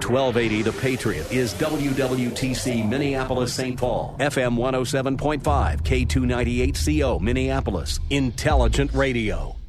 1280 The Patriot is WWTC Minneapolis St. Paul, FM 107.5, K298CO Minneapolis, Intelligent Radio.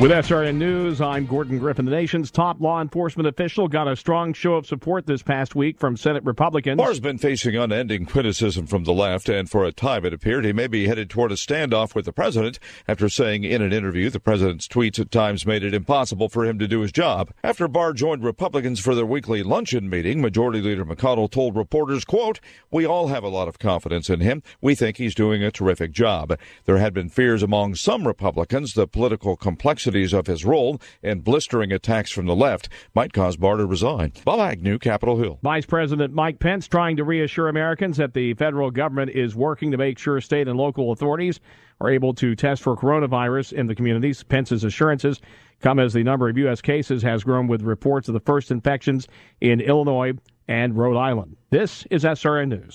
With SRN News, I'm Gordon Griffin. The nation's top law enforcement official got a strong show of support this past week from Senate Republicans. Barr's been facing unending criticism from the left, and for a time it appeared he may be headed toward a standoff with the president after saying in an interview the president's tweets at times made it impossible for him to do his job. After Barr joined Republicans for their weekly luncheon meeting, Majority Leader McConnell told reporters, quote, We all have a lot of confidence in him. We think he's doing a terrific job. There had been fears among some Republicans the political complexity complexities of his role and blistering attacks from the left might cause Barr to resign. Bob Agnew, Capitol Hill. Vice President Mike Pence trying to reassure Americans that the federal government is working to make sure state and local authorities are able to test for coronavirus in the communities. Pence's assurances come as the number of U.S. cases has grown with reports of the first infections in Illinois and Rhode Island. This is SRN News.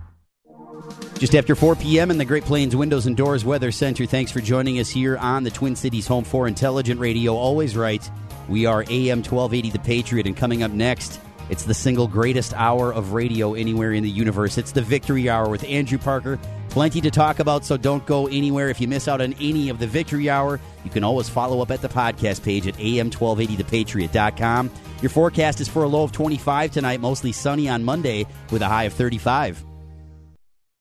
Just after 4 p.m. in the Great Plains Windows and Doors Weather Center. Thanks for joining us here on the Twin Cities Home for Intelligent Radio. Always right. We are AM 1280 The Patriot, and coming up next, it's the single greatest hour of radio anywhere in the universe. It's the Victory Hour with Andrew Parker. Plenty to talk about, so don't go anywhere. If you miss out on any of the Victory Hour, you can always follow up at the podcast page at am1280thepatriot.com. Your forecast is for a low of 25 tonight, mostly sunny on Monday with a high of 35.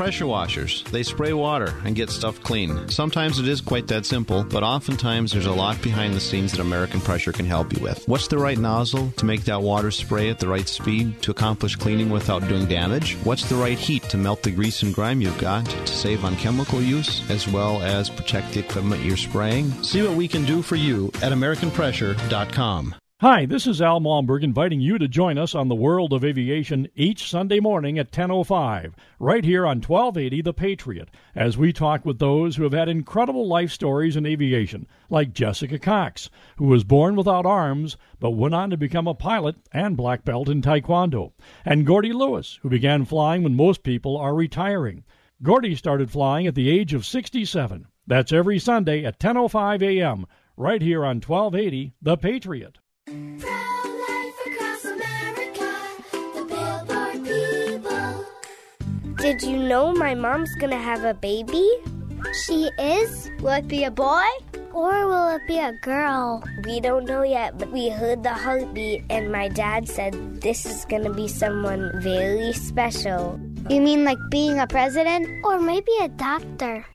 Pressure washers. They spray water and get stuff clean. Sometimes it is quite that simple, but oftentimes there's a lot behind the scenes that American Pressure can help you with. What's the right nozzle to make that water spray at the right speed to accomplish cleaning without doing damage? What's the right heat to melt the grease and grime you've got to save on chemical use as well as protect the equipment you're spraying? See what we can do for you at AmericanPressure.com. Hi, this is Al Malmberg inviting you to join us on the World of Aviation each Sunday morning at 10:05, right here on 1280 The Patriot, as we talk with those who have had incredible life stories in aviation, like Jessica Cox, who was born without arms but went on to become a pilot and black belt in taekwondo, and Gordy Lewis, who began flying when most people are retiring. Gordy started flying at the age of 67. That's every Sunday at 10:05 a.m. right here on 1280 The Patriot. Did you know my mom's gonna have a baby? She is? Will it be a boy? Or will it be a girl? We don't know yet, but we heard the heartbeat, and my dad said this is gonna be someone very special. You mean like being a president? Or maybe a doctor?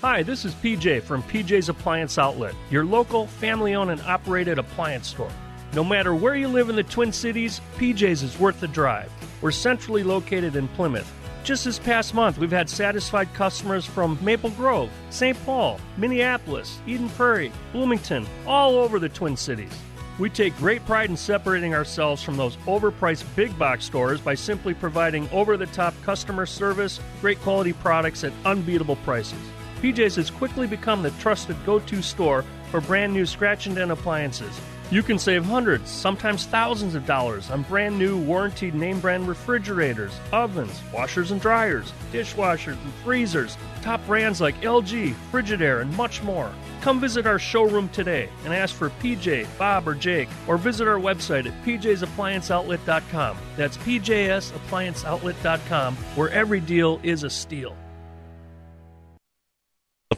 Hi, this is PJ from PJ's Appliance Outlet, your local family owned and operated appliance store. No matter where you live in the Twin Cities, PJ's is worth the drive. We're centrally located in Plymouth. Just this past month, we've had satisfied customers from Maple Grove, St. Paul, Minneapolis, Eden Prairie, Bloomington, all over the Twin Cities. We take great pride in separating ourselves from those overpriced big box stores by simply providing over the top customer service, great quality products at unbeatable prices. PJ's has quickly become the trusted go to store for brand new scratch and dent appliances. You can save hundreds, sometimes thousands of dollars on brand new warranted name brand refrigerators, ovens, washers and dryers, dishwashers and freezers, top brands like LG, Frigidaire, and much more. Come visit our showroom today and ask for PJ, Bob, or Jake, or visit our website at pjsapplianceoutlet.com. That's pjsapplianceoutlet.com, where every deal is a steal.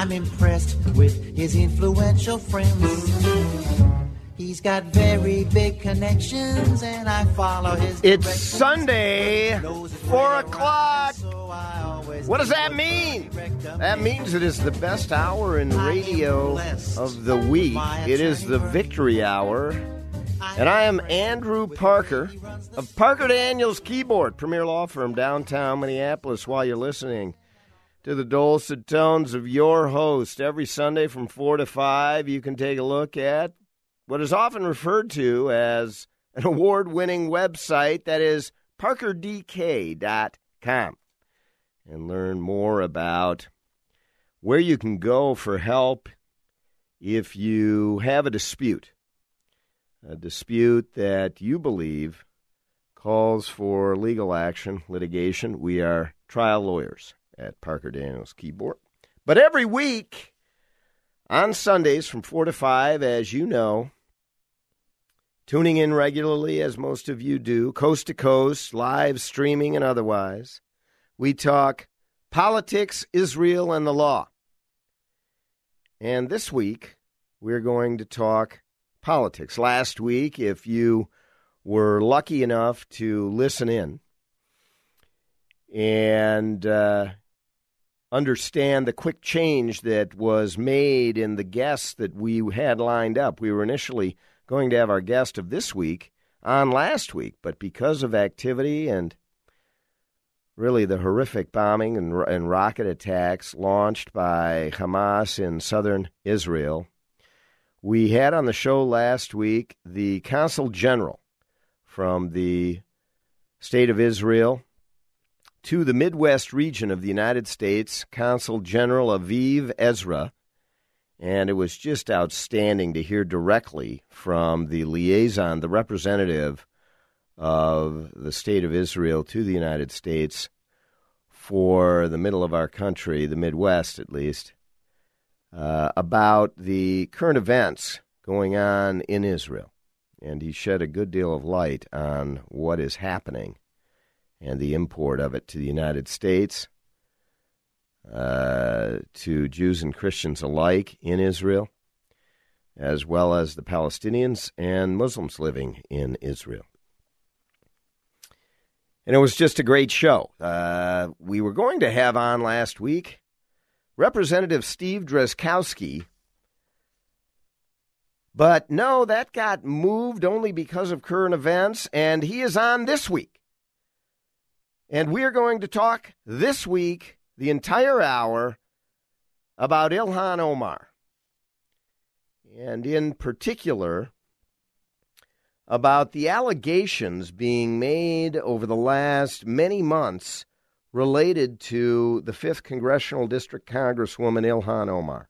I'm impressed with his influential friends. He's got very big connections, and I follow his. It's Sunday, 4 o'clock. What does that mean? That means it is the best hour in radio of the week. It is the victory hour. And I am Andrew Parker of Parker Daniels Kibort, premier law firm downtown Minneapolis, while you're listening to the dulcet tones of your host. Every Sunday from 4 to 5, you can take a look at what is often referred to as an award winning website that is parkerdk.com and learn more about where you can go for help if you have a dispute. A dispute that you believe calls for legal action, litigation. We are trial lawyers at Parker Daniels Kibort. But every week on Sundays from 4 to 5, as you know, tuning in regularly, as most of you do, coast to coast, live streaming and otherwise, we talk politics, Israel, and the law. And this week, we're going to talk politics. Last week, if you were lucky enough to listen in and uh, understand the quick change that was made in the guests that we had lined up. We were initially going to have our guest of this week on last week, but because of activity and really the horrific bombing and, and rocket attacks launched by Hamas in southern Israel, we had on the show last week the Consul General from the State of Israel to the Midwest region of the United States, Consul General Aviv Ezra. And it was just outstanding to hear directly from the liaison, the representative of the State of Israel to the United States for the middle of our country, the Midwest at least, uh, about the current events going on in Israel. And he shed a good deal of light on what is happening and the import of it to the United States, uh, to Jews and Christians alike in Israel, as well as the Palestinians and Muslims living in Israel. And it was just a great show. Uh, we were going to have on last week Representative Steve Drazkowski. But no, that got moved only because of current events, and he is on this week. And we are going to talk this week, the entire hour, about Ilhan Omar. And in particular, about the allegations being made over the last many months related to the 5th Congressional District Congresswoman Ilhan Omar.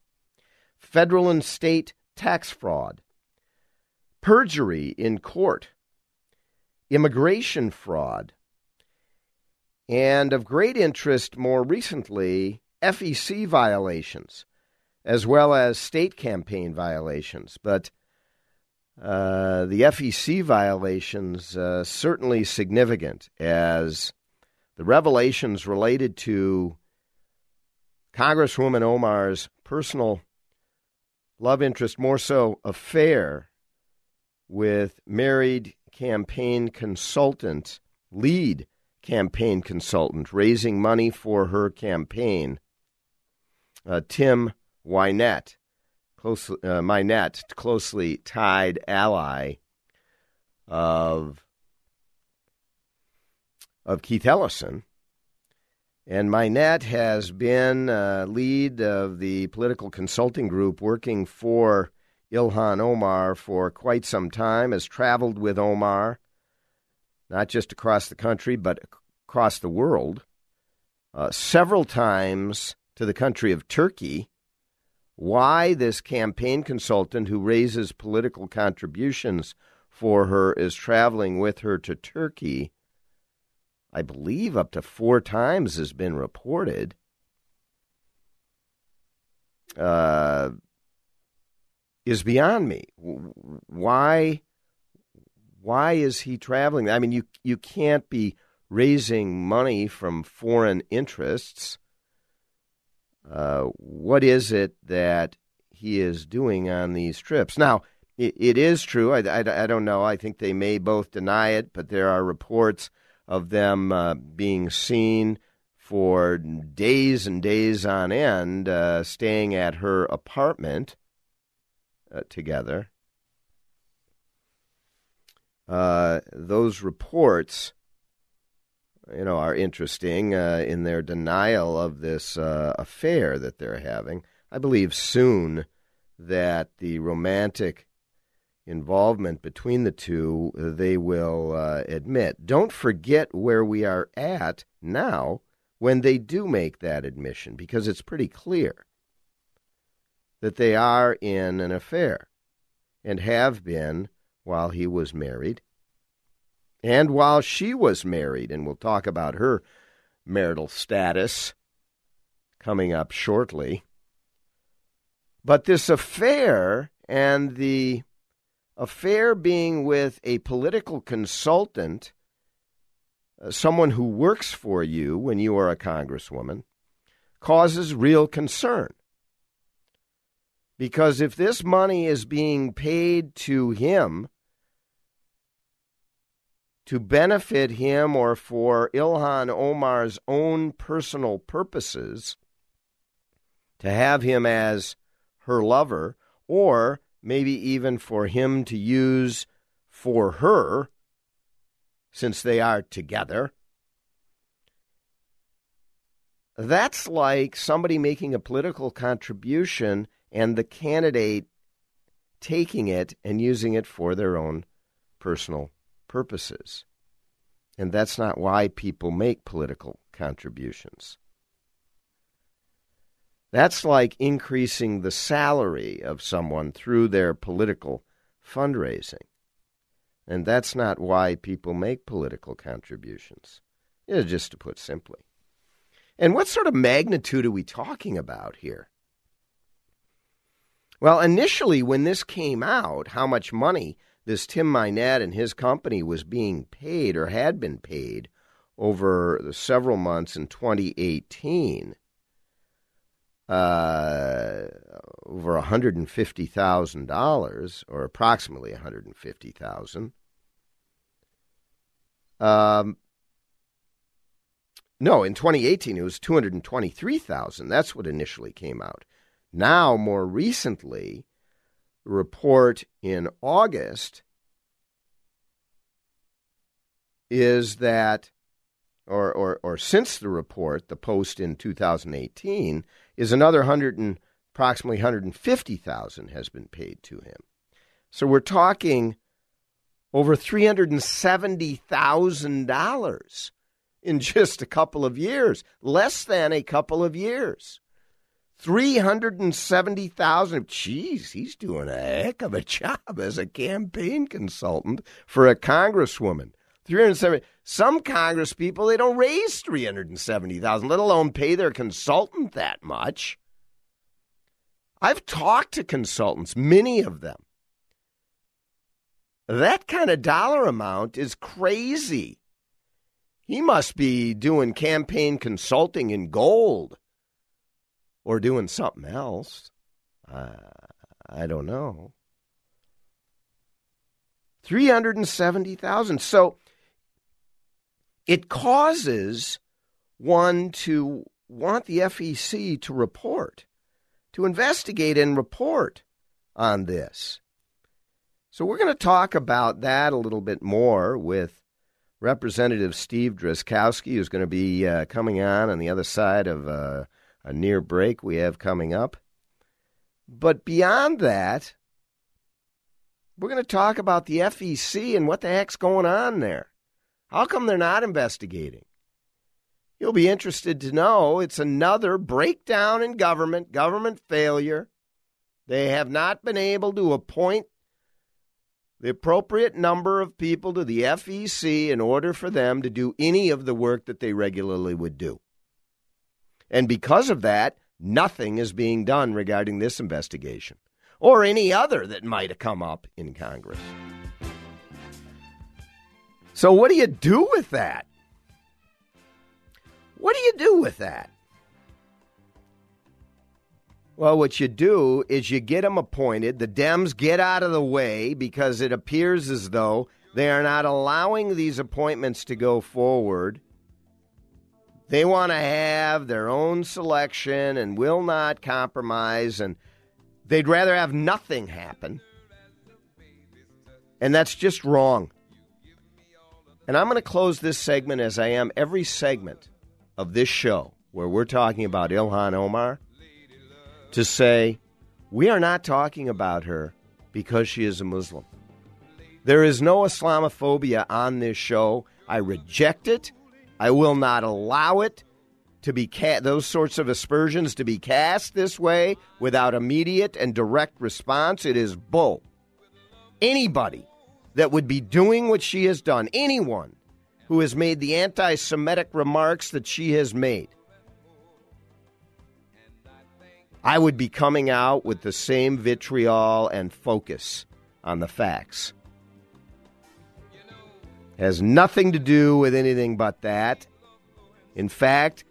Federal and state tax fraud, perjury in court, immigration fraud, and of great interest more recently, FEC violations, as well as state campaign violations. But uh, the FEC violations uh, certainly significant as the revelations related to Congresswoman Omar's personal love interest, more so affair with married campaign consultant, lead campaign consultant, raising money for her campaign, uh, Tim Wynette, close, uh, Mynett, closely tied ally of of Keith Ellison. And Mynett has been uh, lead of the political consulting group working for Ilhan Omar for quite some time, has traveled with Omar, not just across the country, but across the world, uh, several times to the country of Turkey. Why this campaign consultant who raises political contributions for her is traveling with her to Turkey I believe up to four times has been reported. Uh, is beyond me. Why? Why is he traveling? I mean, you you can't be raising money from foreign interests. Uh, what is it that he is doing on these trips? Now, it, it is true. I, I, I don't know. I think they may both deny it, but there are reports of them uh, being seen for days and days on end, uh, staying at her apartment uh, together. Uh, those reports, you know, are interesting uh, in their denial of this uh, affair that they're having. I believe soon that the romantic involvement between the two, they will uh, admit. Don't forget where we are at now when they do make that admission, because it's pretty clear that they are in an affair and have been while he was married and while she was married. And we'll talk about her marital status coming up shortly. But this affair and the affair being with a political consultant, uh, someone who works for you when you are a congresswoman, causes real concern. Because if this money is being paid to him to benefit him or for Ilhan Omar's own personal purposes, to have him as her lover, or maybe even for him to use for her, since they are together. That's like somebody making a political contribution and the candidate taking it and using it for their own personal purposes. And that's not why people make political contributions. That's like increasing the salary of someone through their political fundraising. And that's not why people make political contributions, yeah, just to put simply. And what sort of magnitude are we talking about here? Well, initially, when this came out, how much money this Tim Mynett and his company was being paid or had been paid over the several months in 2018 uh, over $150,000 or approximately 150,000. Um, no, in 2018 it was 223,000. That's what initially came out. Now, more recently, the report in August is that, or, or, or since the report, the post in 2018, is another hundred and approximately 150,000 has been paid to him. So we're talking over $370,000 in just a couple of years, less than a couple of years. 370,000. Geez, he's doing a heck of a job as a campaign consultant for a congresswoman. 370 some congress people they don't raise 370,000 let alone pay their consultant that much I've talked to consultants many of them that kind of dollar amount is crazy he must be doing campaign consulting in gold or doing something else I don't know 370,000. So it causes one to want the FEC to report, to investigate and report on this. So we're going to talk about that a little bit more with Representative Steve Drazkowski, who's going to be uh, coming on on the other side of uh, a near break we have coming up. But beyond that, we're going to talk about the FEC and what the heck's going on there. How come they're not investigating? You'll be interested to know it's another breakdown in government, government failure. They have not been able to appoint the appropriate number of people to the FEC in order for them to do any of the work that they regularly would do. And because of that, nothing is being done regarding this investigation or any other that might have come up in Congress. So, what do you do with that? What do you do with that? Well, what you do is you get them appointed. The Dems get out of the way because it appears as though they are not allowing these appointments to go forward. They want to have their own selection and will not compromise, and they'd rather have nothing happen. And that's just wrong. And I'm going to close this segment as I am every segment of this show where we're talking about Ilhan Omar to say, we are not talking about her because she is a Muslim. There is no Islamophobia on this show. I reject it. I will not allow it to be ca- those sorts of aspersions to be cast this way without immediate and direct response. It is bull. Anybody that would be doing what she has done, anyone who has made the anti Semitic remarks that she has made, I would be coming out with the same vitriol and focus on the facts. Has nothing to do with anything but that. In fact,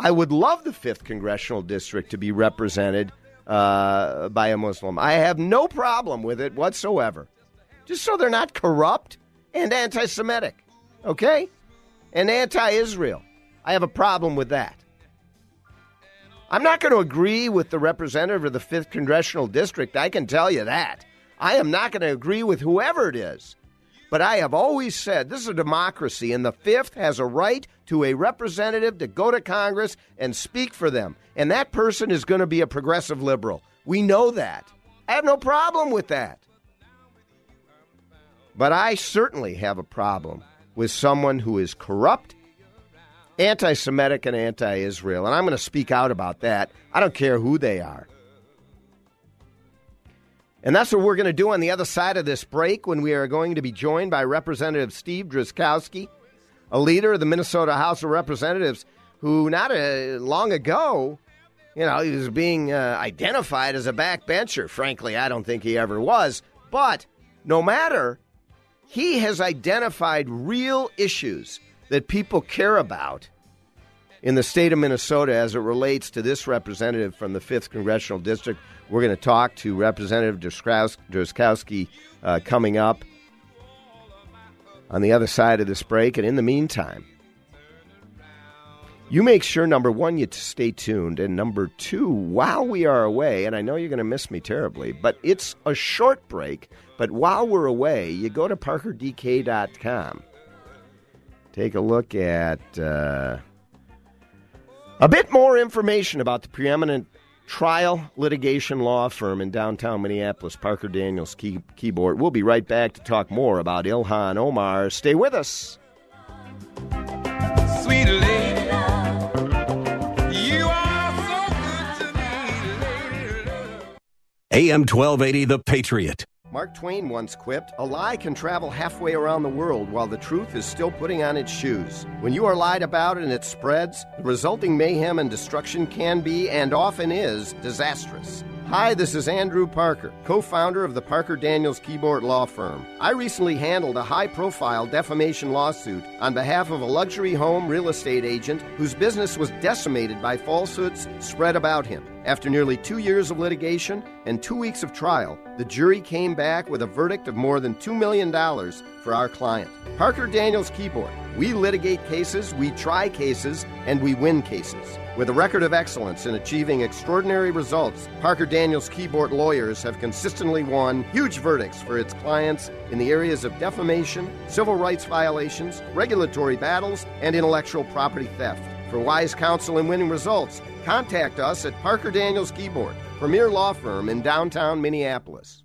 I would love the 5th Congressional District to be represented uh, by a Muslim. I have no problem with it whatsoever. Just so they're not corrupt and anti Semitic, okay? And anti Israel. I have a problem with that. I'm not going to agree with the representative of the 5th Congressional District. I can tell you that. I am not going to agree with whoever it is. But I have always said this is a democracy, and the 5th has a right to a representative to go to Congress and speak for them. And that person is going to be a progressive liberal. We know that. I have no problem with that. But I certainly have a problem with someone who is corrupt anti Semitic and anti Israel. And I'm going to speak out about that. I don't care who they are. And that's what we're going to do on the other side of this break when we are going to be joined by Representative Steve Drazkowski, a leader of the Minnesota House of Representatives, who not a, long ago, you know, he was being uh, identified as a backbencher. Frankly, I don't think he ever was. But no matter, he has identified real issues that people care about in the state of Minnesota as it relates to this representative from the 5th Congressional District. We're going to talk to Representative Drazkowski uh, coming up on the other side of this break. And in the meantime, you make sure, number one, you stay tuned. And number two, while we are away, and I know you're going to miss me terribly, but it's a short break. But while we're away, you go to parkerdk.com take a look at uh, a bit more information about the preeminent trial litigation law firm in downtown Minneapolis, Parker Daniels key- Kibort. We'll be right back to talk more about Ilhan Omar. Stay with us. Sweet lady, you are so good to me. AM 1280, The Patriot. Mark Twain once quipped, A lie can travel halfway around the world while the truth is still putting on its shoes. When you are lied about and it spreads, the resulting mayhem and destruction can be, and often is, disastrous. Hi, this is Andrew Parker, co founder of the Parker Daniels Kibort Law Firm. I recently handled a high profile defamation lawsuit on behalf of a luxury home real estate agent whose business was decimated by falsehoods spread about him. After nearly two years of litigation and two weeks of trial, the jury came back with a verdict of more than $2 million for our client. Parker Daniels Kibort. We litigate cases, we try cases, and we win cases. With a record of excellence in achieving extraordinary results, Parker Daniels Kibort lawyers have consistently won huge verdicts for its clients in the areas of defamation, civil rights violations, regulatory battles, and intellectual property theft. For wise counsel and winning results, contact us at Parker Daniels Kibort, premier law firm in downtown Minneapolis.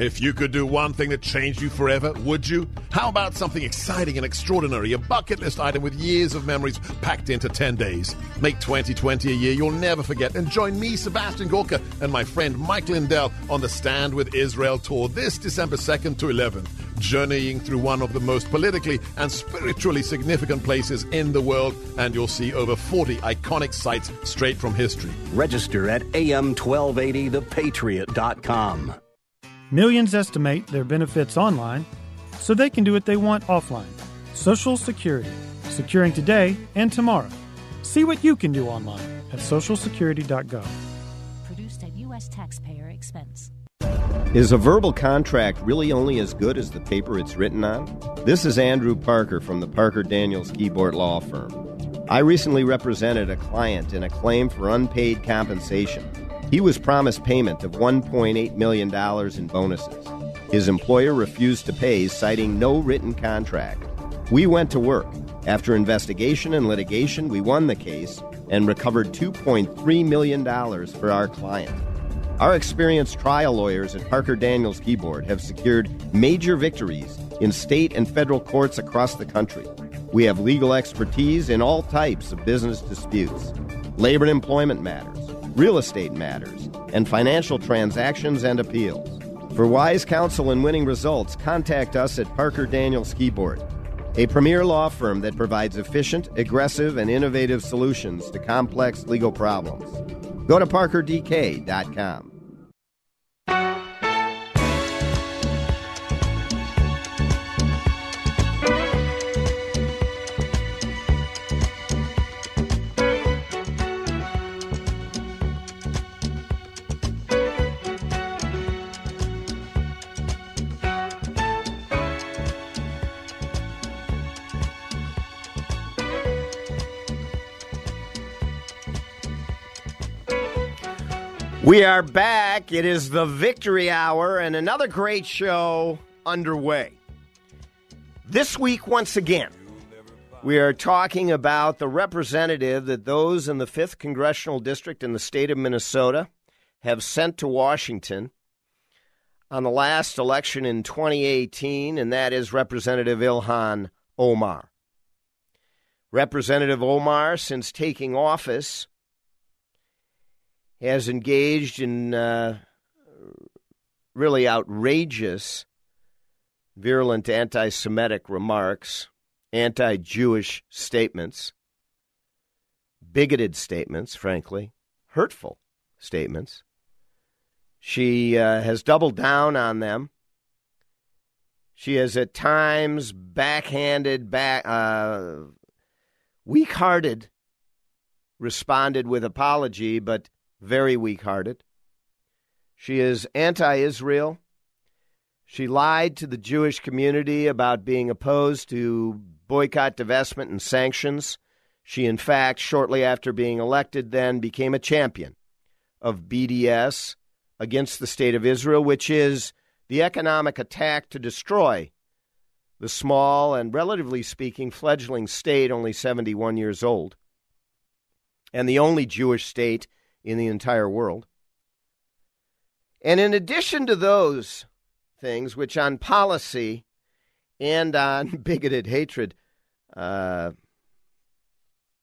If you could do one thing that changed you forever, would you? How about something exciting and extraordinary, a bucket list item with years of memories packed into 10 days? Make 2020 a year you'll never forget and join me, Sebastian Gorka, and my friend Mike Lindell on the Stand with Israel tour this December 2nd to 11th, journeying through one of the most politically and spiritually significant places in the world, and you'll see over 40 iconic sites straight from history. Register at am1280thepatriot.com. Millions estimate their benefits online so they can do what they want offline. Social Security, securing today and tomorrow. See what you can do online at socialsecurity.gov. Produced at U.S. taxpayer expense. Is a verbal contract really only as good as the paper it's written on? This is Andrew Parker from the Parker Daniels Kibort Law Firm. I recently represented a client in a claim for unpaid compensation. He was promised payment of $1.8 million in bonuses. His employer refused to pay, citing no written contract. We went to work. After investigation and litigation, we won the case and recovered $2.3 million for our client. Our experienced trial lawyers at Parker Daniels Kibort have secured major victories in state and federal courts across the country. We have legal expertise in all types of business disputes, labor and employment matters, real estate matters, and financial transactions and appeals. For wise counsel and winning results, contact us at Parker Daniels Kibort, a premier law firm that provides efficient, aggressive, and innovative solutions to complex legal problems. Go to parkerdk.com. We are back. It is the victory hour and another great show underway. This week, once again, we are talking about the representative that those in the 5th Congressional District in the state of Minnesota have sent to Washington on the last election in 2018, and that is Representative Ilhan Omar. Representative Omar, since taking office, has engaged in uh, really outrageous, virulent anti Semitic remarks, anti Jewish statements, bigoted statements, frankly, hurtful statements. She uh, has doubled down on them. She has at times backhanded, back, uh, weak hearted, responded with apology, but very weak hearted. She is anti Israel. She lied to the Jewish community about being opposed to boycott, divestment, and sanctions. She, in fact, shortly after being elected, then became a champion of BDS against the state of Israel, which is the economic attack to destroy the small and, relatively speaking, fledgling state, only 71 years old, and the only Jewish state in the entire world. And in addition to those things, which on policy and on bigoted hatred, uh,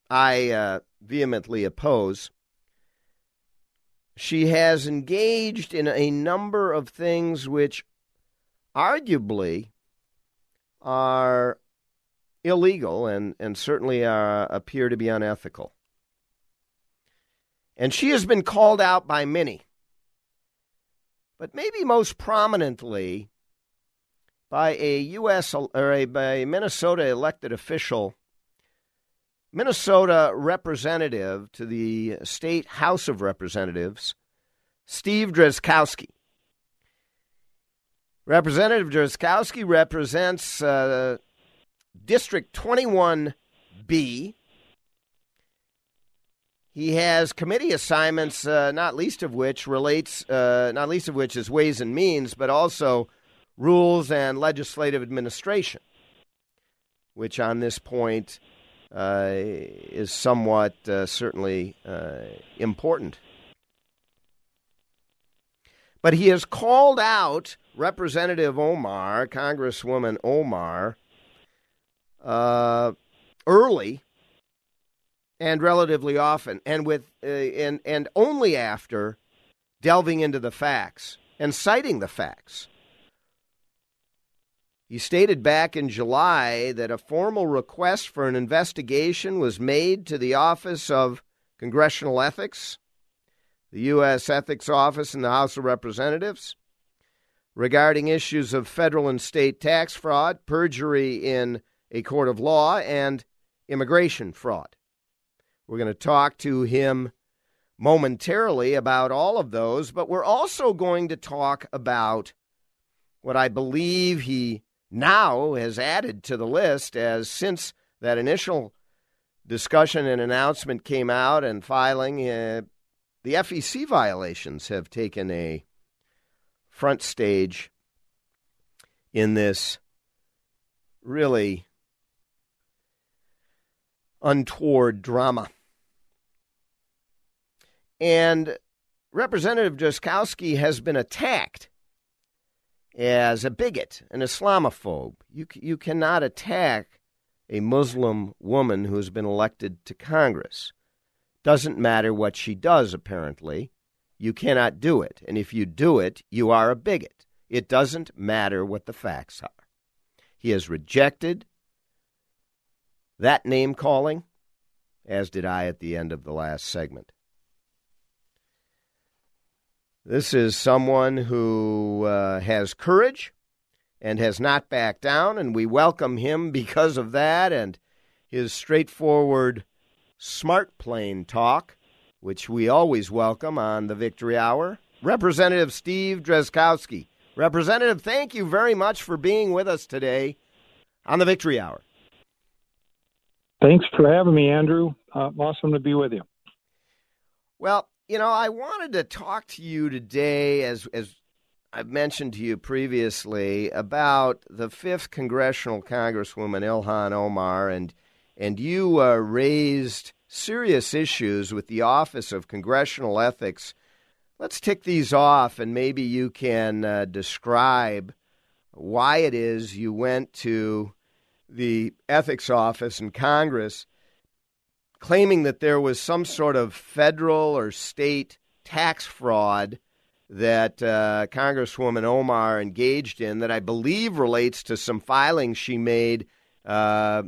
I uh, vehemently oppose, she has engaged in a number of things which arguably are illegal and, and certainly are, appear to be unethical. And she has been called out by many, but maybe most prominently by a U.S. or a, by a Minnesota elected official, Minnesota representative to the state House of Representatives, Steve Drazkowski. Representative Drazkowski represents uh, District 21B. He has committee assignments, uh, not least of which relates, uh, not least of which is Ways and Means, but also rules and legislative administration, which on this point uh, is somewhat uh, certainly uh, important. But he has called out Representative Omar, Congresswoman Omar, uh, early and relatively often, and with uh, and and only after delving into the facts and citing the facts. He stated back in July that a formal request for an investigation was made to the Office of Congressional Ethics, the U.S. Ethics Office in the House of Representatives, regarding issues of federal and state tax fraud, perjury in a court of law, and immigration fraud. We're going to talk to him momentarily about all of those, but we're also going to talk about what I believe he now has added to the list as since that initial discussion and announcement came out and filing, uh, the FEC violations have taken a front stage in this really untoward drama. And Representative Drazkowski has been attacked as a bigot, an Islamophobe. You, you cannot attack a Muslim woman who has been elected to Congress. Doesn't matter what she does, apparently. You cannot do it. And if you do it, you are a bigot. It doesn't matter what the facts are. He has rejected that name calling, as did I at the end of the last segment. This is someone who uh, has courage and has not backed down, and we welcome him because of that and his straightforward, smart plain talk, which we always welcome on the Victory Hour. Representative Steve Drazkowski. Representative, thank you very much for being with us today on the Victory Hour. Thanks for having me, Andrew. Uh, awesome to be with you. Well, you know, I wanted to talk to you today, as as I've mentioned to you previously, about the fifth congressional congresswoman Ilhan Omar, and and you uh, raised serious issues with the Office of Congressional Ethics. Let's tick these off, and maybe you can uh, describe why it is you went to the ethics office in Congress claiming that there was some sort of federal or state tax fraud that uh, Congresswoman Omar engaged in that I believe relates to some filings she made uh,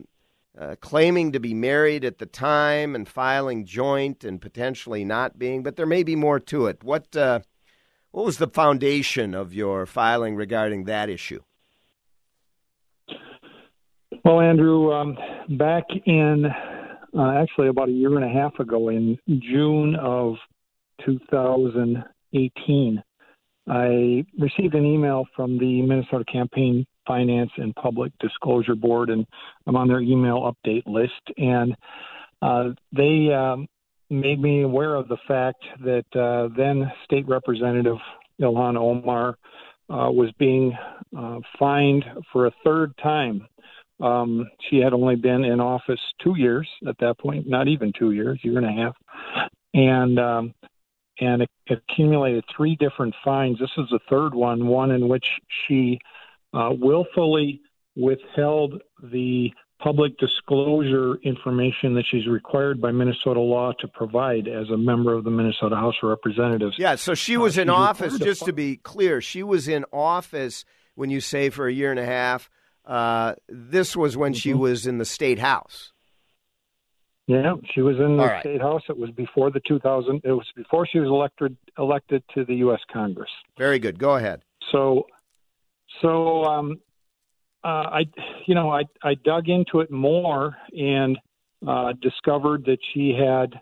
uh, claiming to be married at the time and filing joint and potentially not being, but there may be more to it. What, uh, what was the foundation of your filing regarding that issue? Well, Andrew, um, back in uh, actually about a year and a half ago in June of 2018. I received an email from the Minnesota Campaign Finance and Public Disclosure Board, and I'm on their email update list. And uh, they um, made me aware of the fact that uh, then State Representative Ilhan Omar uh, was being uh, fined for a third time um, she had only been in office two years at that point, not even two years, year and a half, and um, and accumulated three different fines. This is the third one, one in which she uh, willfully withheld the public disclosure information that she's required by Minnesota law to provide as a member of the Minnesota House of Representatives. Yeah, so she Uh, was in she's office, just to be clear, she was in office when you say for a year and a half. Uh, this was when she Mm-hmm. was in the state house. Yeah, she was in the right. state house. It was before the 2000. It was before she was elected elected to the U.S. Congress. Very good. Go ahead. So, so um, uh, I, you know, I I dug into it more and uh, discovered that she had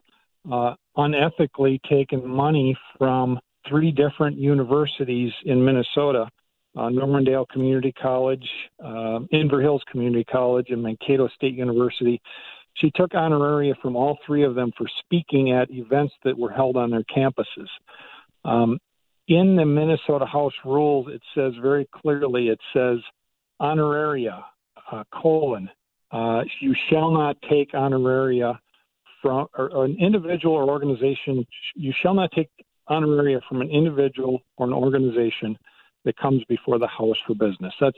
uh, unethically taken money from three different universities in Minnesota. Uh, Normandale Community College, uh, Inver Hills Community College, and Mankato State University. She took honoraria from all three of them for speaking at events that were held on their campuses. Um, in the Minnesota House rules, it says very clearly, it says honoraria, uh, colon, uh, you shall not take honoraria from or, or an individual or organization. You shall not take honoraria from an individual or an organization that comes before the House for business. That's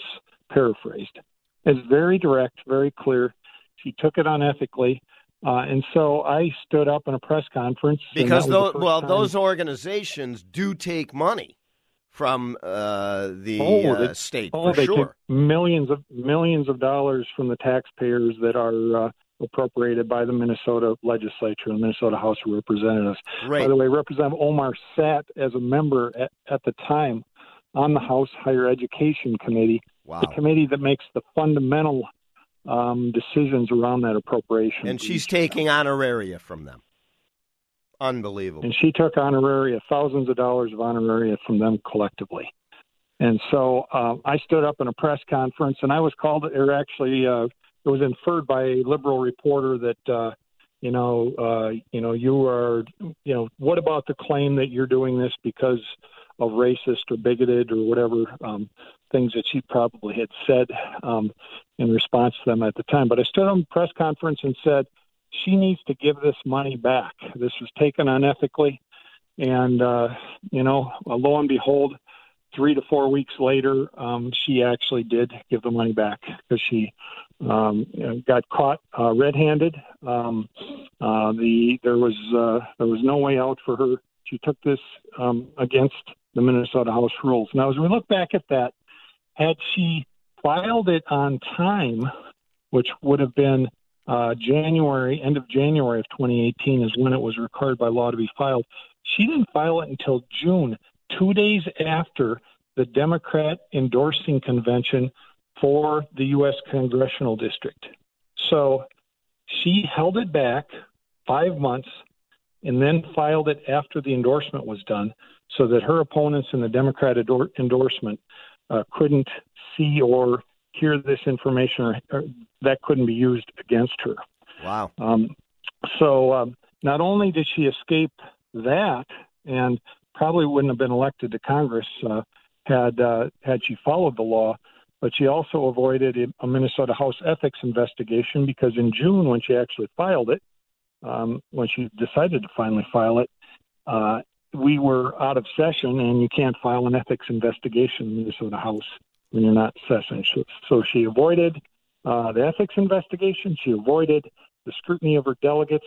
paraphrased. It's very direct, very clear. She took it unethically. Uh, and so I stood up in a press conference Because those, well, time- those organizations do take money from uh, the Oh, uh, state oh, for they sure. take millions of millions of dollars from the taxpayers that are uh, appropriated by the Minnesota legislature and Minnesota House of Representatives. Right. By the way, Representative Omar sat as a member at, at the time on the House Higher Education Committee, Wow. the committee that makes the fundamental um, decisions around that appropriation. And she's taking honoraria from them. Unbelievable. and she took honoraria, thousands of dollars of honoraria from them collectively. And so uh, I stood up in a press conference, and I was called, or actually, uh, it was inferred by a liberal reporter that, uh, you know, uh, you know, you are, you know, what about the claim that you're doing this because of racist or bigoted or whatever um, things that she probably had said um, in response to them at the time. But I stood on a press conference and said, she needs to give this money back. This was taken unethically. And, uh, you know, lo and behold, three to four weeks later, um, she actually did give the money back because she um, got caught uh, red-handed. Um, uh, the there was uh, there was no way out for her. She took this um, against the Minnesota House rules. Now, as we look back at that, had she filed it on time, which would have been uh, January, end of January of 2018 is when it was required by law to be filed. She didn't file it until June, two days after the Democrat endorsing convention for the U.S. congressional district. So she held it back five months and then filed it after the endorsement was done so that her opponents in the Democrat endor- endorsement uh, couldn't see or hear this information or, or that couldn't be used against her. Wow. Um, so um, not only did she escape that, and probably wouldn't have been elected to Congress uh, had uh, had she followed the law, but she also avoided a- a Minnesota House ethics investigation because in June, when she actually filed it, um, when she decided to finally file it, uh, we were out of session, and you can't file an ethics investigation in the Minnesota House when you're not session. So, she avoided uh, the ethics investigation. She avoided the scrutiny of her delegates,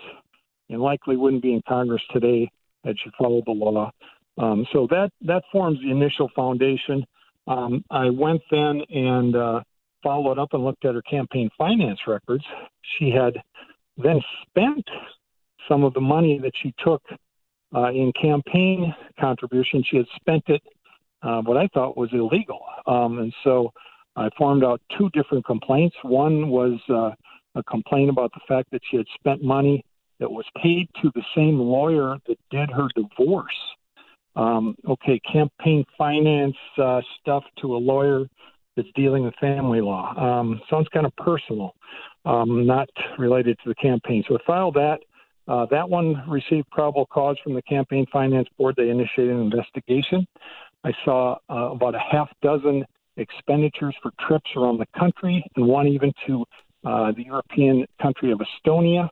and likely wouldn't be in Congress today had she followed the law. Um, so that that forms the initial foundation. Um, I went then and uh, followed up and looked at her campaign finance records. She had then spent some of the money that she took uh, in campaign contributions. She had spent it uh, what I thought was illegal, um, and so I formed out two different complaints. One was uh, a complaint about the fact that she had spent money that was paid to the same lawyer that did her divorce. Um, okay, campaign finance uh, stuff to a lawyer that's dealing with family law. Um, sounds kind of personal, um, not related to the campaign. So I filed that. Uh, that one received probable cause from the Campaign Finance Board. They initiated an investigation. I saw uh, about a half dozen expenditures for trips around the country, and one even to uh, the European country of Estonia,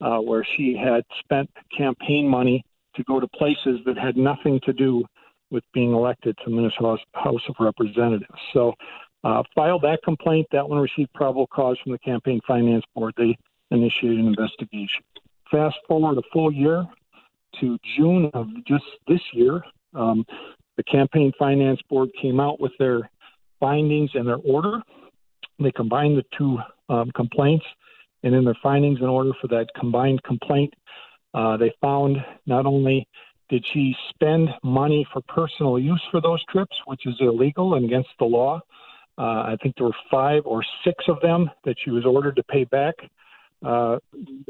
uh, where she had spent campaign money to go to places that had nothing to do with being elected to the Minnesota House of Representatives. So uh, filed that complaint. That one received probable cause from the Campaign Finance Board. They initiated an investigation. Fast forward a full year to June of just this year, um, the Campaign Finance Board came out with their findings and their order. They combined the two um, complaints, and in their findings and order for that combined complaint, uh, they found not only did she spend money for personal use for those trips, which is illegal and against the law. Uh, I think there were five or six of them that she was ordered to pay back. Uh,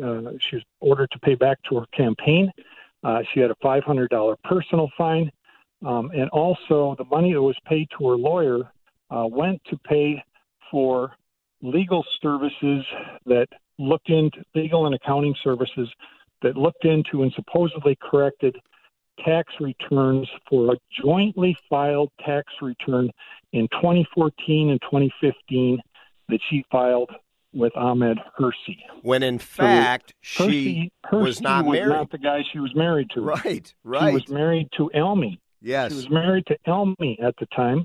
uh, she was ordered to pay back to her campaign. Uh, she had a $500 personal fine. Um, and also, the money that was paid to her lawyer uh, went to pay for legal services that looked into legal and accounting services that looked into and supposedly corrected tax returns for a jointly filed tax return in 2014 and 2015 that she filed with Ahmed Hirsi. When in fact so she Hirsi, was not was married. not the guy she was married to. Right, right. She was married to Elmi. Yes. She was married to Elmi at the time,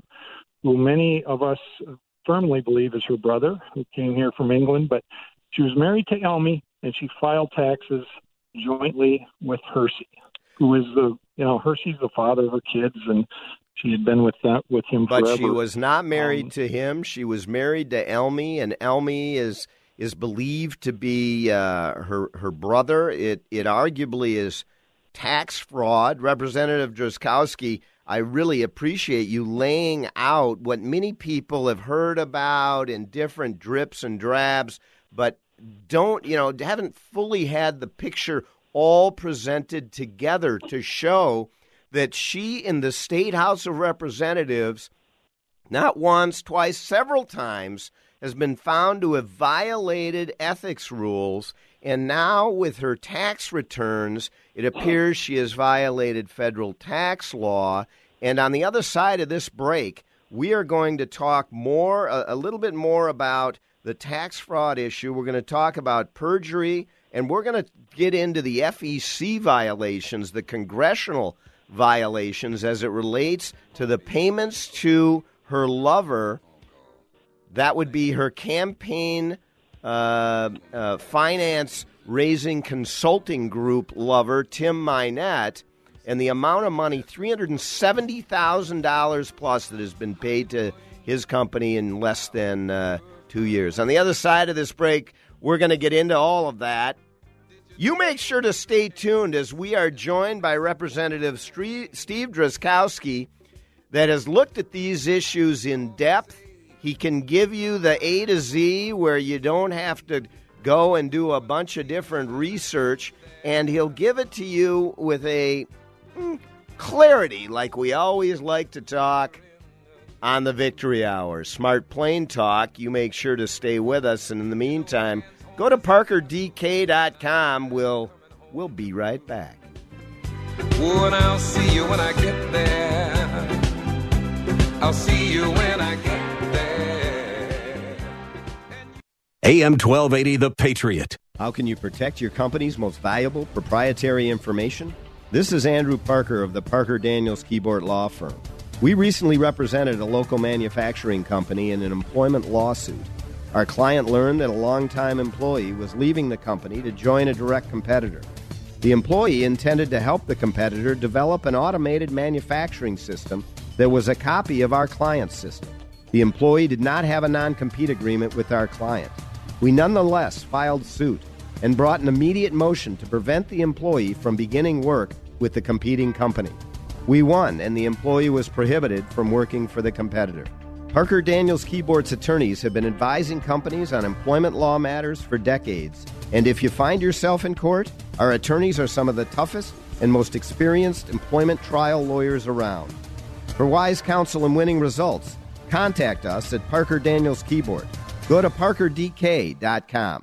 who many of us firmly believe is her brother, who came here from England. But she was married to Elmi, and she filed taxes jointly with Hirsi, who is the you know Hirsi's the father of her kids, and she had been with that with him But forever. she was not married Um, to him. She was married to Elmi, and Elmi is is believed to be uh, her her brother. It it arguably is tax fraud. Representative Drazkowski, I really appreciate you laying out what many people have heard about in different drips and drabs, but don't you know haven't fully had the picture all presented together to show that she in the state house of representatives not once, twice, several times, has been found to have violated ethics rules. And now, with her tax returns, it appears she has violated federal tax law. And on the other side of this break, we are going to talk more, a, a little bit more about the tax fraud issue. We're going to talk about perjury, and we're going to get into the FEC violations, the congressional violations as it relates to the payments to her lover. That would be her campaign uh, uh, finance raising consulting group lover, Tim Mynett, and the amount of money $370,000 plus that has been paid to his company in less than uh, two years. On the other side of this break, we're going to get into all of that. You make sure to stay tuned as we are joined by Representative Steve Drazkowski that has looked at these issues in depth. He can give you the A to Z where you don't have to go and do a bunch of different research, and he'll give it to you with a mm, clarity like we always like to talk on the Victory Hour. Smart Plain Talk. You make sure to stay with us, and in the meantime, go to parkerdk.com. We'll, we'll be right back. Oh, and I'll see you when I get there. I'll see you when I get there. AM 1280, The Patriot. How can you protect your company's most valuable proprietary information? This is Andrew Parker of the Parker Daniels Kibort Law Firm. We recently represented a local manufacturing company in an employment lawsuit. Our client learned that a longtime employee was leaving the company to join a direct competitor. The employee intended to help the competitor develop an automated manufacturing system that was a copy of our client's system. The employee did not have a non compete agreement with our client. We nonetheless filed suit and brought an immediate motion to prevent the employee from beginning work with the competing company. We won, and the employee was prohibited from working for the competitor. Parker Daniels Kibort's attorneys have been advising companies on employment law matters for decades. And if you find yourself in court, our attorneys are some of the toughest and most experienced employment trial lawyers around. For wise counsel and winning results, contact us at Parker Daniels Kibort. Go to parkerdk.com.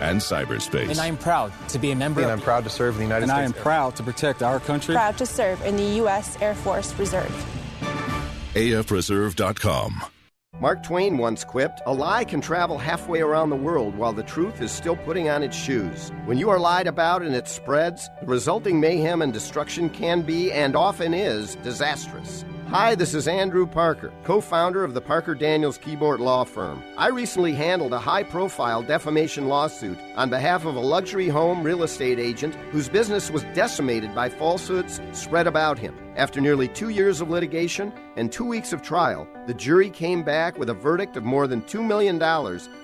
and cyberspace. And I'm proud to be a member. And I'm proud to serve in the United and States. And I am proud to protect our country. Proud to serve in the U.S. Air Force Reserve. AFReserve.com. Mark Twain once quipped, A lie can travel halfway around the world while the truth is still putting on its shoes. When you are lied about and it spreads, the resulting mayhem and destruction can be, and often is, disastrous. Hi, this is Andrew Parker, co founder of the Parker Daniels Kibort Law Firm. I recently handled a high profile defamation lawsuit on behalf of a luxury home real estate agent whose business was decimated by falsehoods spread about him. After nearly two years of litigation and two weeks of trial, the jury came back with a verdict of more than $2 million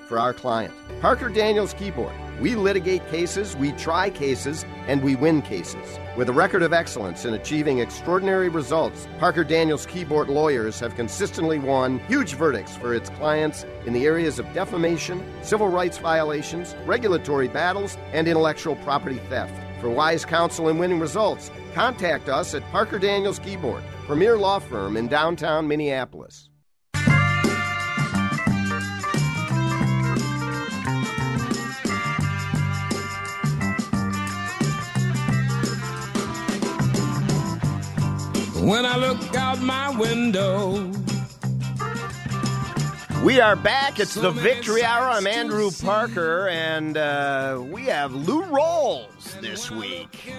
for our client. Parker Daniels Kibort. We litigate cases, we try cases, and we win cases. With a record of excellence in achieving extraordinary results, Parker Daniels Kibort lawyers have consistently won huge verdicts for its clients in the areas of defamation, civil rights violations, regulatory battles, and intellectual property theft. For wise counsel and winning results, contact us at Parker Daniels Kibort, premier law firm in downtown Minneapolis. When I look out my window. We are back. It's the Victory Hour. I'm Andrew Parker, and uh, we have Lou Rawls this week.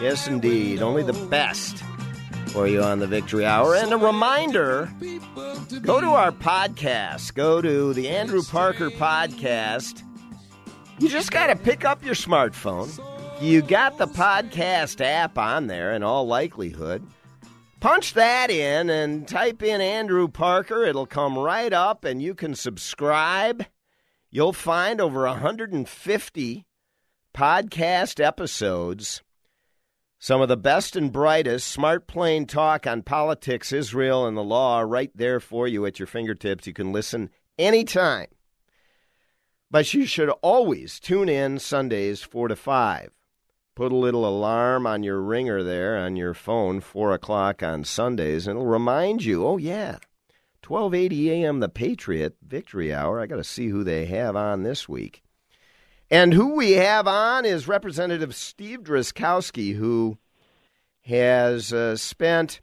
Yes, indeed. Only the best for you on the Victory Hour. And a reminder go to our podcast, go to the Andrew Parker podcast. You just got to pick up your smartphone. You got the podcast app on there in all likelihood. Punch that in and type in Andrew Parker. It'll come right up and you can subscribe. You'll find over 150 podcast episodes. Some of the best and brightest smart plain talk on politics, Israel, and the law are right there for you at your fingertips. You can listen anytime. But you should always tune in Sundays 4 to 5 put a little alarm on your ringer there on your phone, 4 o'clock on Sundays, and it'll remind you, oh, yeah, 1280 a.m. The Patriot Victory Hour. I got to see who they have on this week. And who we have on is Representative Steve Drazkowski, who has uh, spent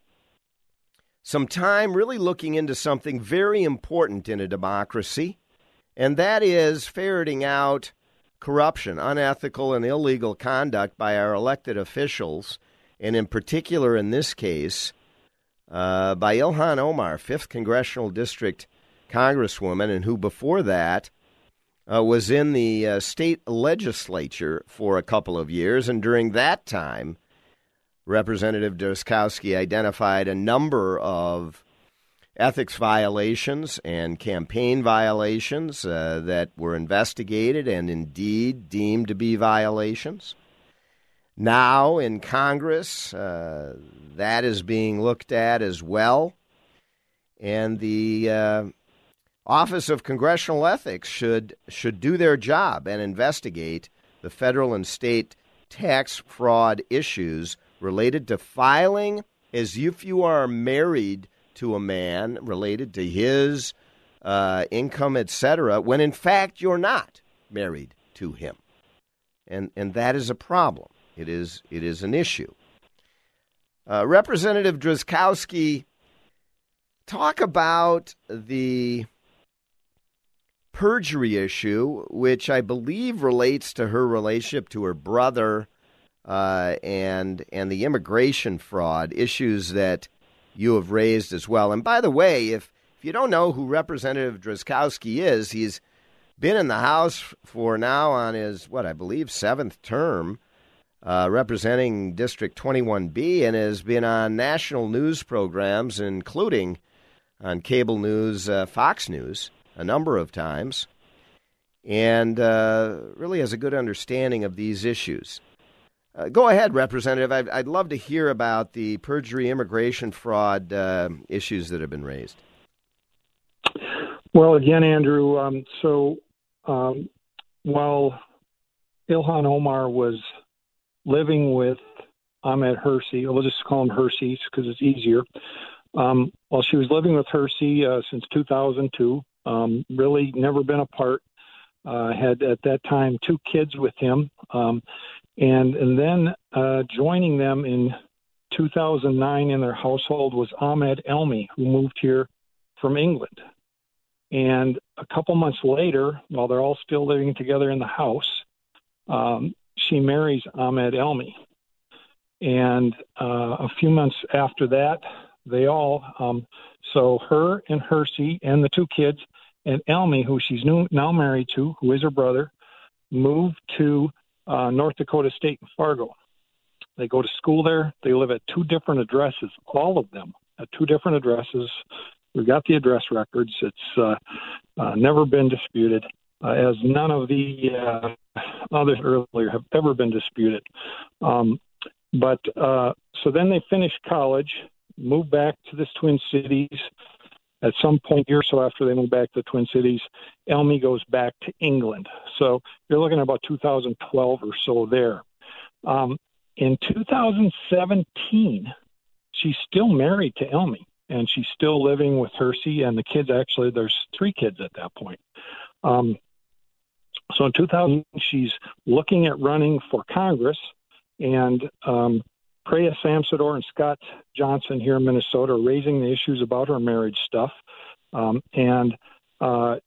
some time really looking into something very important in a democracy, and that is ferreting out corruption, unethical, and illegal conduct by our elected officials, and in particular in this case, uh, by Ilhan Omar, 5th Congressional District Congresswoman, and who before that uh, was in the uh, state legislature for a couple of years. And during that time, Representative Drazkowski identified a number of ethics violations and campaign violations uh, that were investigated and indeed deemed to be violations. Now in Congress, uh, that is being looked at as well. And the uh, Office of Congressional Ethics should, should do their job and investigate the federal and state tax fraud issues related to filing as if you are married to a man related to his uh, income, etc., when in fact you're not married to him, and and that is a problem. It is it is an issue. Uh, Representative Drazkowski, talk about the perjury issue, which I believe relates to her relationship to her brother uh, and and the immigration fraud issues that you have raised as well. And by the way, if, if you don't know who Representative Drazkowski is, he's been in the House for now on his, what I believe, seventh term, uh, representing District 21B, and has been on national news programs, including on cable news, uh, Fox News, a number of times, and uh, really has a good understanding of these issues. Uh, go ahead, Representative. I'd, I'd, love to hear about the perjury immigration fraud uh, issues that have been raised. Well, again, Andrew, um, so um, while Ilhan Omar was living with Ahmed Hirsi, we'll just call him Hirsi because it's easier. Um, while she was living with Hirsi uh, since 2002, um, really never been apart. Uh, had at that time two kids with him. Um, and and then uh, joining them in 2009 in their household was Ahmed Elmi, who moved here from England. And a couple months later, while they're all still living together in the house, um, she marries Ahmed Elmi. And uh, a few months after that, they all, um, so her and Hirsi and the two kids and Elmi, who she's new, now married to, who is her brother, moved to uh, North Dakota State in Fargo. They go to school there. They live at two different addresses, all of them at two different addresses. We've got the address records. It's uh, uh, never been disputed, uh, as none of the uh, others earlier have ever been disputed. Um, but uh, so then they finish college, move back to the Twin Cities. At some point here, so after they move back to the Twin Cities, Elmi goes back to England. So you're looking at about 2012 or so there. Um, in 2017, she's still married to Elmi, and she's still living with Hirsi and the kids. Actually, there's three kids at that point. Um, so in 2000, she's looking at running for Congress, and um, Preya Samsundar and Scott Johnson here in Minnesota are raising the issues about her marriage stuff. Um, and uh,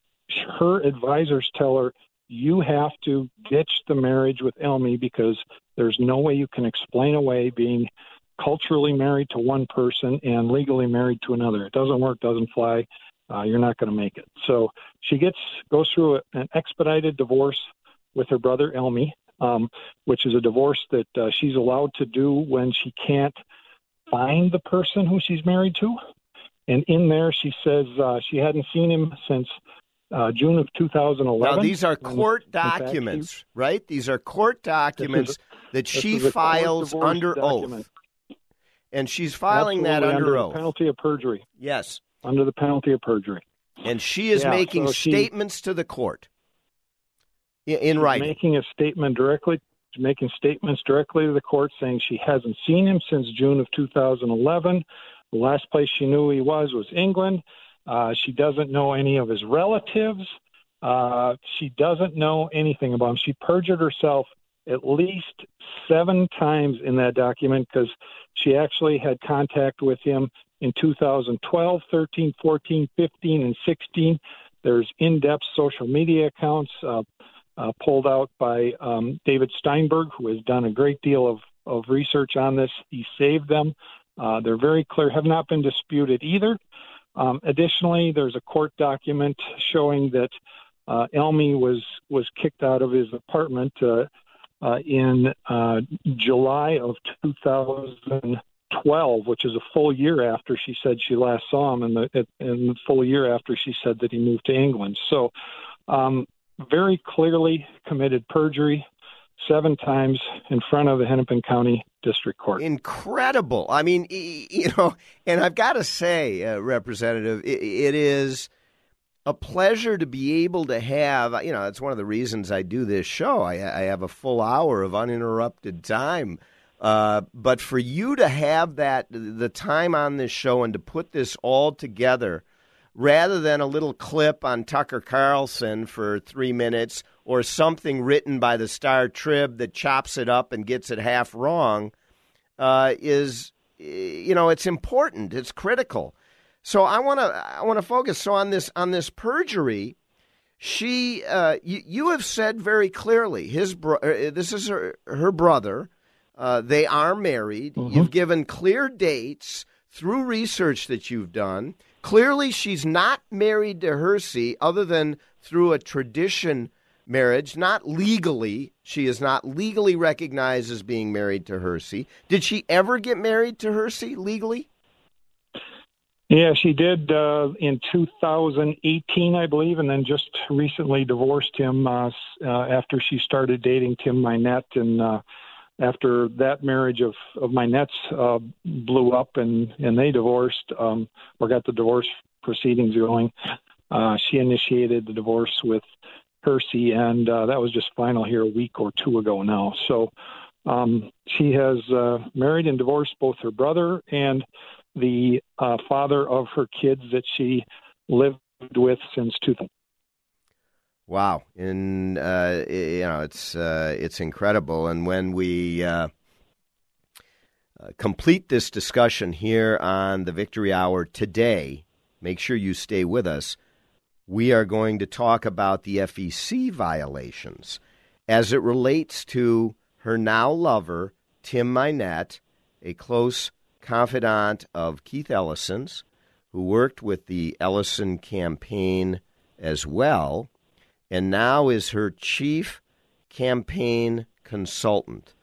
her advisors tell her, you have to ditch the marriage with Elmi because there's no way you can explain away being culturally married to one person and legally married to another. It doesn't work, doesn't fly. Uh, you're not going to make it. So she gets goes through an expedited divorce with her brother Elmi, um, which is a divorce that uh, she's allowed to do when she can't find the person who she's married to. And in there, she says uh, she hadn't seen him since uh, June of 2011. Now, these are court documents, fact, right? These are court documents that she files under document. oath. And she's filing Absolutely, that under, under oath. penalty of perjury. Yes. Under the penalty of perjury. And she is yeah, making so statements to the court in writing. Making a statement directly, making statements directly to the court saying she hasn't seen him since June of 2011. The last place she knew he was was England. Uh, she doesn't know any of his relatives. Uh, she doesn't know anything about him. She perjured herself at least seven times in that document because she actually had contact with him in 2012, 13, 14, 15, and 16. There's in depth social media accounts uh, uh, pulled out by um, David Steinberg, who has done a great deal of, of research on this. He saved them. Uh, they're very clear, have not been disputed either. Um, additionally, there's a court document showing that uh, Elmi was was kicked out of his apartment uh, uh, in uh, July of 2012, which is a full year after she said she last saw him, and the and the full year after she said that he moved to England. So, um, very clearly committed perjury seven times in front of the Hennepin County District Court. Incredible. I mean, you know, and I've got to say, uh, Representative, it, it is a pleasure to be able to have, you know, that's one of the reasons I do this show. I, I have a full hour of uninterrupted time. Uh, but for you to have that, the time on this show and to put this all together – rather than a little clip on Tucker Carlson for three minutes or something written by the Star Trib that chops it up and gets it half wrong, uh, is you know it's important. It's critical. So I want to I want to focus so on this on this perjury. She uh, you, you have said very clearly his bro- uh, this is her, her brother. Uh, they are married. Mm-hmm. You've given clear dates through research that you've done. Clearly, she's not married to Hirsi other than through a tradition marriage, not legally. She is not legally recognized as being married to Hirsi. Did she ever get married to Hirsi legally? Yeah, she did uh, in 2018, I believe, and then just recently divorced him uh, uh, after she started dating Tim Mynett in after that marriage of of Mynetts uh, blew up and and they divorced um, or got the divorce proceedings going, uh, she initiated the divorce with Hirsi, and uh, that was just final here a week or two ago now. So um, she has uh, married and divorced both her brother and the uh, father of her kids that she lived with since 2000. Wow, and uh, you know it's uh, it's incredible. And when we uh, uh, complete this discussion here on the Victory Hour today, make sure you stay with us. We are going to talk about the FEC violations as it relates to her now lover Tim Mynett, a close confidant of Keith Ellison's, who worked with the Ellison campaign as well and now is her chief campaign consultant.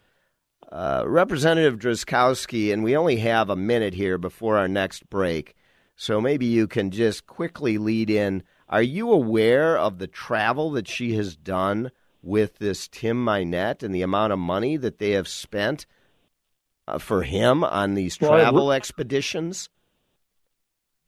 Uh, Representative Drazkowski, and we only have a minute here before our next break, so maybe you can just quickly lead in. Are you aware of the travel that she has done with this Tim Mynett and the amount of money that they have spent uh, for him on these travel well, expeditions?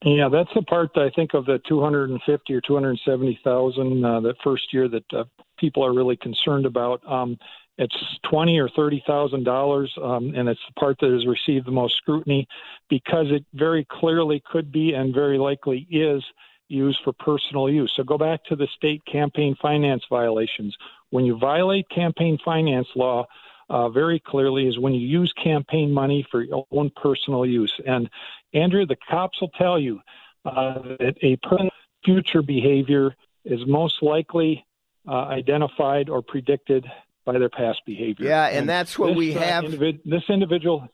Yeah, that's the part that I think of the 250 or 270,000 uh, that first year that uh, people are really concerned about. Um, it's twenty or thirty thousand um, dollars, and it's the part that has received the most scrutiny because it very clearly could be and very likely is used for personal use. So go back to the state campaign finance violations. When you violate campaign finance law, uh, very clearly is when you use campaign money for your own personal use. And Andrew, the cops will tell you uh, that a person's future behavior is most likely uh, identified or predicted by their past behavior. Yeah, and, and that's what this, we uh, have. Individ- this individual.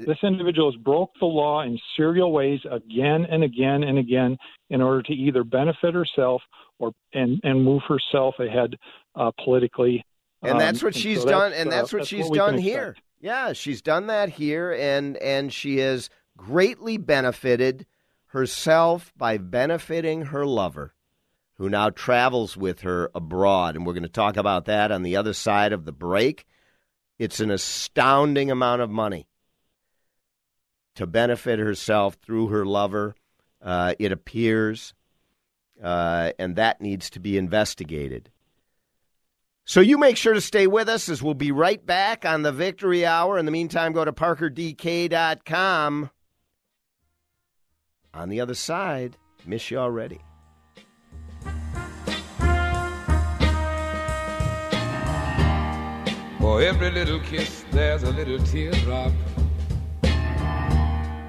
This individual has broke the law in serial ways again and again and again in order to either benefit herself or and, and move herself ahead uh, politically and that's um, what she's so done. That's, and that's uh, what that's she's what done here. Yeah, she's done that here, and and she has greatly benefited herself by benefiting her lover, who now travels with her abroad. And we're going to talk about that on the other side of the break. It's an astounding amount of money to benefit herself through her lover. Uh, it appears, uh, and that needs to be investigated. So you make sure to stay with us as we'll be right back on the Victory Hour. In the meantime, go to parkerdk.com. On the other side, miss you already. For every little kiss, there's a little teardrop.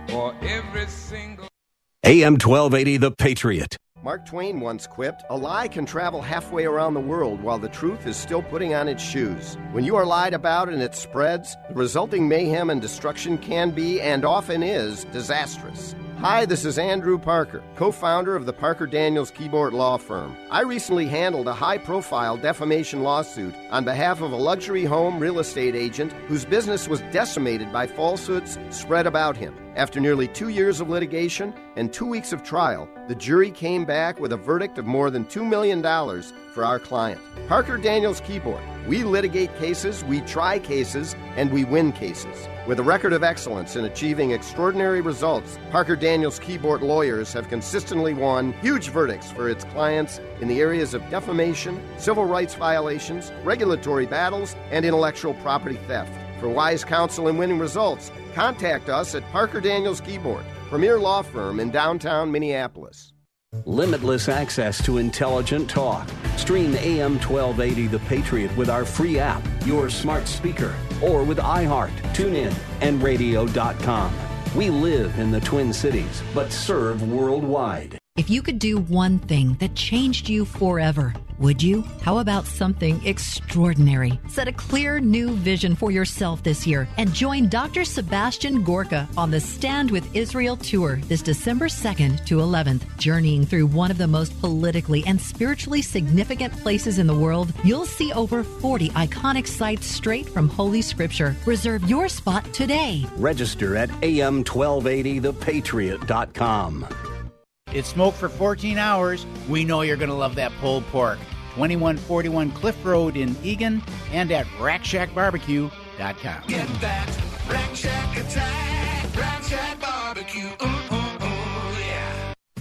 For every single. AM 1280, The Patriot. Mark Twain once quipped, A lie can travel halfway around the world while the truth is still putting on its shoes. When you are lied about and it spreads, the resulting mayhem and destruction can be, and often is, disastrous. Hi, this is Andrew Parker, co founder of the Parker Daniels Kibort Law Firm. I recently handled a high profile defamation lawsuit on behalf of a luxury home real estate agent whose business was decimated by falsehoods spread about him. After nearly two years of litigation and two weeks of trial, the jury came back with a verdict of more than $2 million for our client. Parker Daniels Kibort. We litigate cases, we try cases, and we win cases. With a record of excellence in achieving extraordinary results, Parker Daniels Kibort lawyers have consistently won huge verdicts for its clients in the areas of defamation, civil rights violations, regulatory battles, and intellectual property theft. For wise counsel and winning results, contact us at Parker Daniels Kibort, premier law firm in downtown Minneapolis. Limitless access to intelligent talk. Stream AM 1280 The Patriot with our free app, your smart speaker, or with iHeart, TuneIn, and radio.com. We live in the Twin Cities, but serve worldwide. If you could do one thing that changed you forever, would you? How about something extraordinary? Set a clear new vision for yourself this year and join Dr. Sebastian Gorka on the Stand with Israel tour this December 2nd to 11th. Journeying through one of the most politically and spiritually significant places in the world, you'll see over 40 iconic sites straight from Holy Scripture. Reserve your spot today. Register at am1280thepatriot.com. It's smoked for 14 hours. We know you're going to love that pulled pork. 2141 Cliff Road in Eagan and at Rack Shack Barbecue Get that Rack Shack attack, Rack Shack barbecue. Ooh.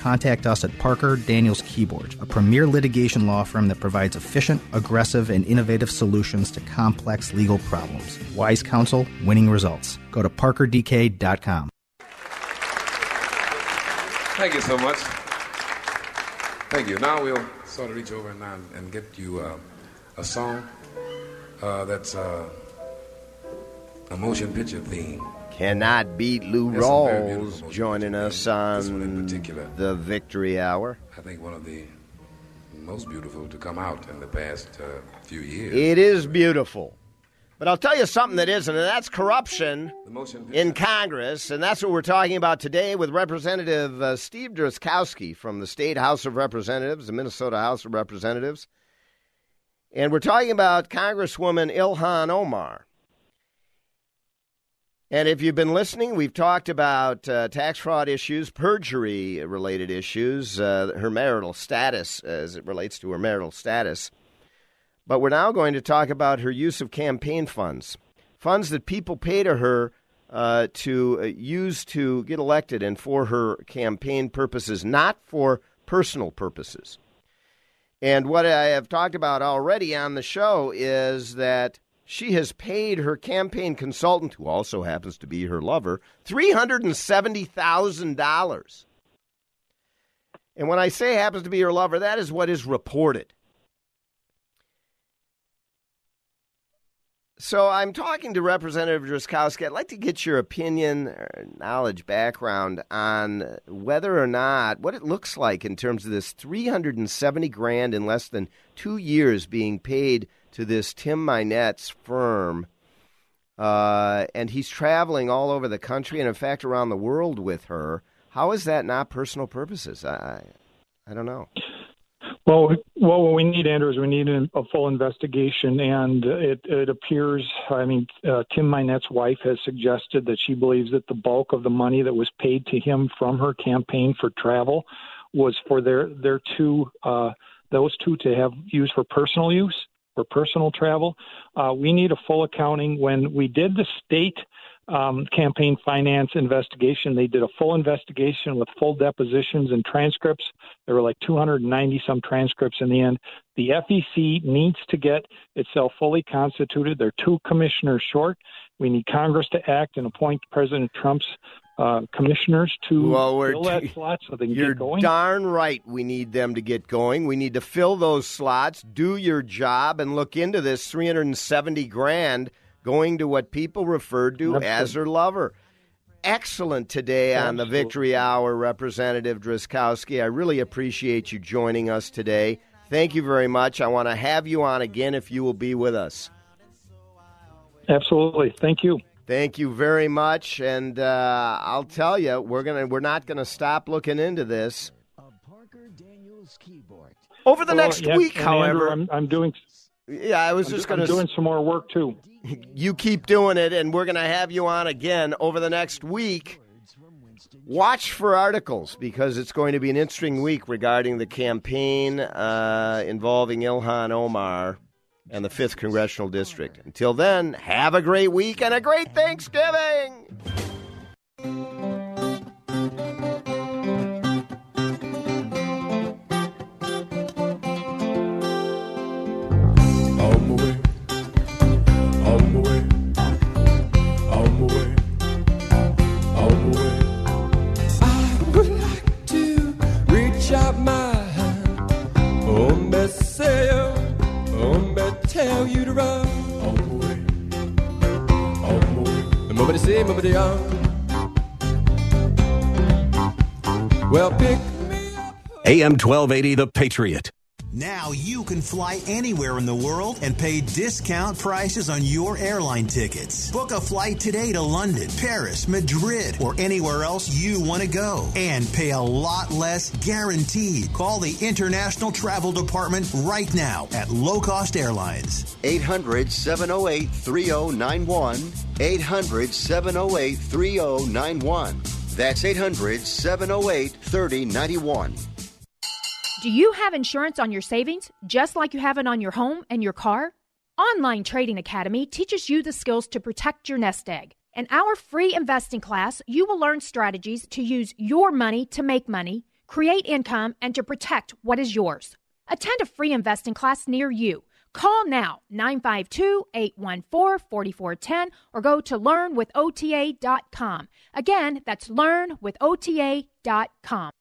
contact us at Parker Daniels Kibort, a premier litigation law firm that provides efficient, aggressive, and innovative solutions to complex legal problems. Wise counsel, winning results. Go to parkerdk.com. Thank you so much. Thank you. Now we'll sort of reach over and, and, get you uh, a song uh, that's uh, a motion picture theme. Cannot beat Lou That's Rawls joining us on the Victory Hour. I think one of the most beautiful to come out in the past uh, few years. It is beautiful. But I'll tell you something that isn't, and that's corruption in Congress. And that's what we're talking about today with Representative uh, Steve Drazkowski from the State House of Representatives, the Minnesota House of Representatives. And we're talking about Congresswoman Ilhan Omar. And if you've been listening, we've talked about uh, tax fraud issues, perjury related issues, uh, her marital status as it relates to her marital status. But we're now going to talk about her use of campaign funds, funds that people pay to her uh, to uh, use to get elected and for her campaign purposes, not for personal purposes. And what I have talked about already on the show is that she has paid her campaign consultant, who also happens to be her lover, $370,000. And when I say happens to be her lover, that is what is reported. So I'm talking to Representative Drazkowski. I'd like to get your opinion, knowledge, background on whether or not what it looks like in terms of this 370 grand in less than two years being paid to this Tim Mynett's firm, uh, and he's traveling all over the country and in fact around the world with her. How is that not personal purposes? I, I don't know. Well, what we need, Andrew, is we need a, full investigation, and it, it appears. I mean, uh, Tim Mynett's wife has suggested that she believes that the bulk of the money that was paid to him from her campaign for travel was for their their two uh, those two to have used for personal use for personal travel. Uh, we need a full accounting. When we did the state um, campaign finance investigation. They did a full investigation with full depositions and transcripts. There were like 290 some transcripts in the end. The FEC needs to get itself fully constituted. They're two commissioners short. We need Congress to act and appoint President Trump's uh, commissioners to well, we're fill that slot so they can You're get going. darn right. We need them to get going. We need to fill those slots, do your job, and look into this 370 grand going to what people referred to as her lover. Excellent today on the Victory Hour, Representative Drazkowski. I really appreciate you joining us today. Thank you very much. I want to have you on again if you will be with us. Absolutely. Thank you. Thank you very much, and uh, I'll tell you, we're gonna we're not gonna stop looking into this. Over the Well, next yeah, week, however, Andrew, I'm, I'm doing. Yeah, I was I'm just do- I'm going to doing some more work too. You keep doing it, and we're going to have you on again over the next week. Watch for articles because it's going to be an interesting week regarding the campaign uh, involving Ilhan Omar and the 5th Congressional District. Until then, have a great week and a great Thanksgiving! AM 1280, The Patriot. Now you can fly anywhere in the world and pay discount prices on your airline tickets. Book a flight today to London, Paris, Madrid, or anywhere else you want to go and pay a lot less guaranteed. Call the International Travel Department right now at Low Cost Airlines. 800 708 3091. 800 708 3091. That's 800 708 3091. Do you have insurance on your savings just like you have it on your home and your car? Online Trading Academy teaches you the skills to protect your nest egg. In our free investing class, you will learn strategies to use your money to make money, create income, and to protect what is yours. Attend a free investing class near you. Call now 952 814 4410 or go to learnwithota.com. Again, that's learnwithota.com.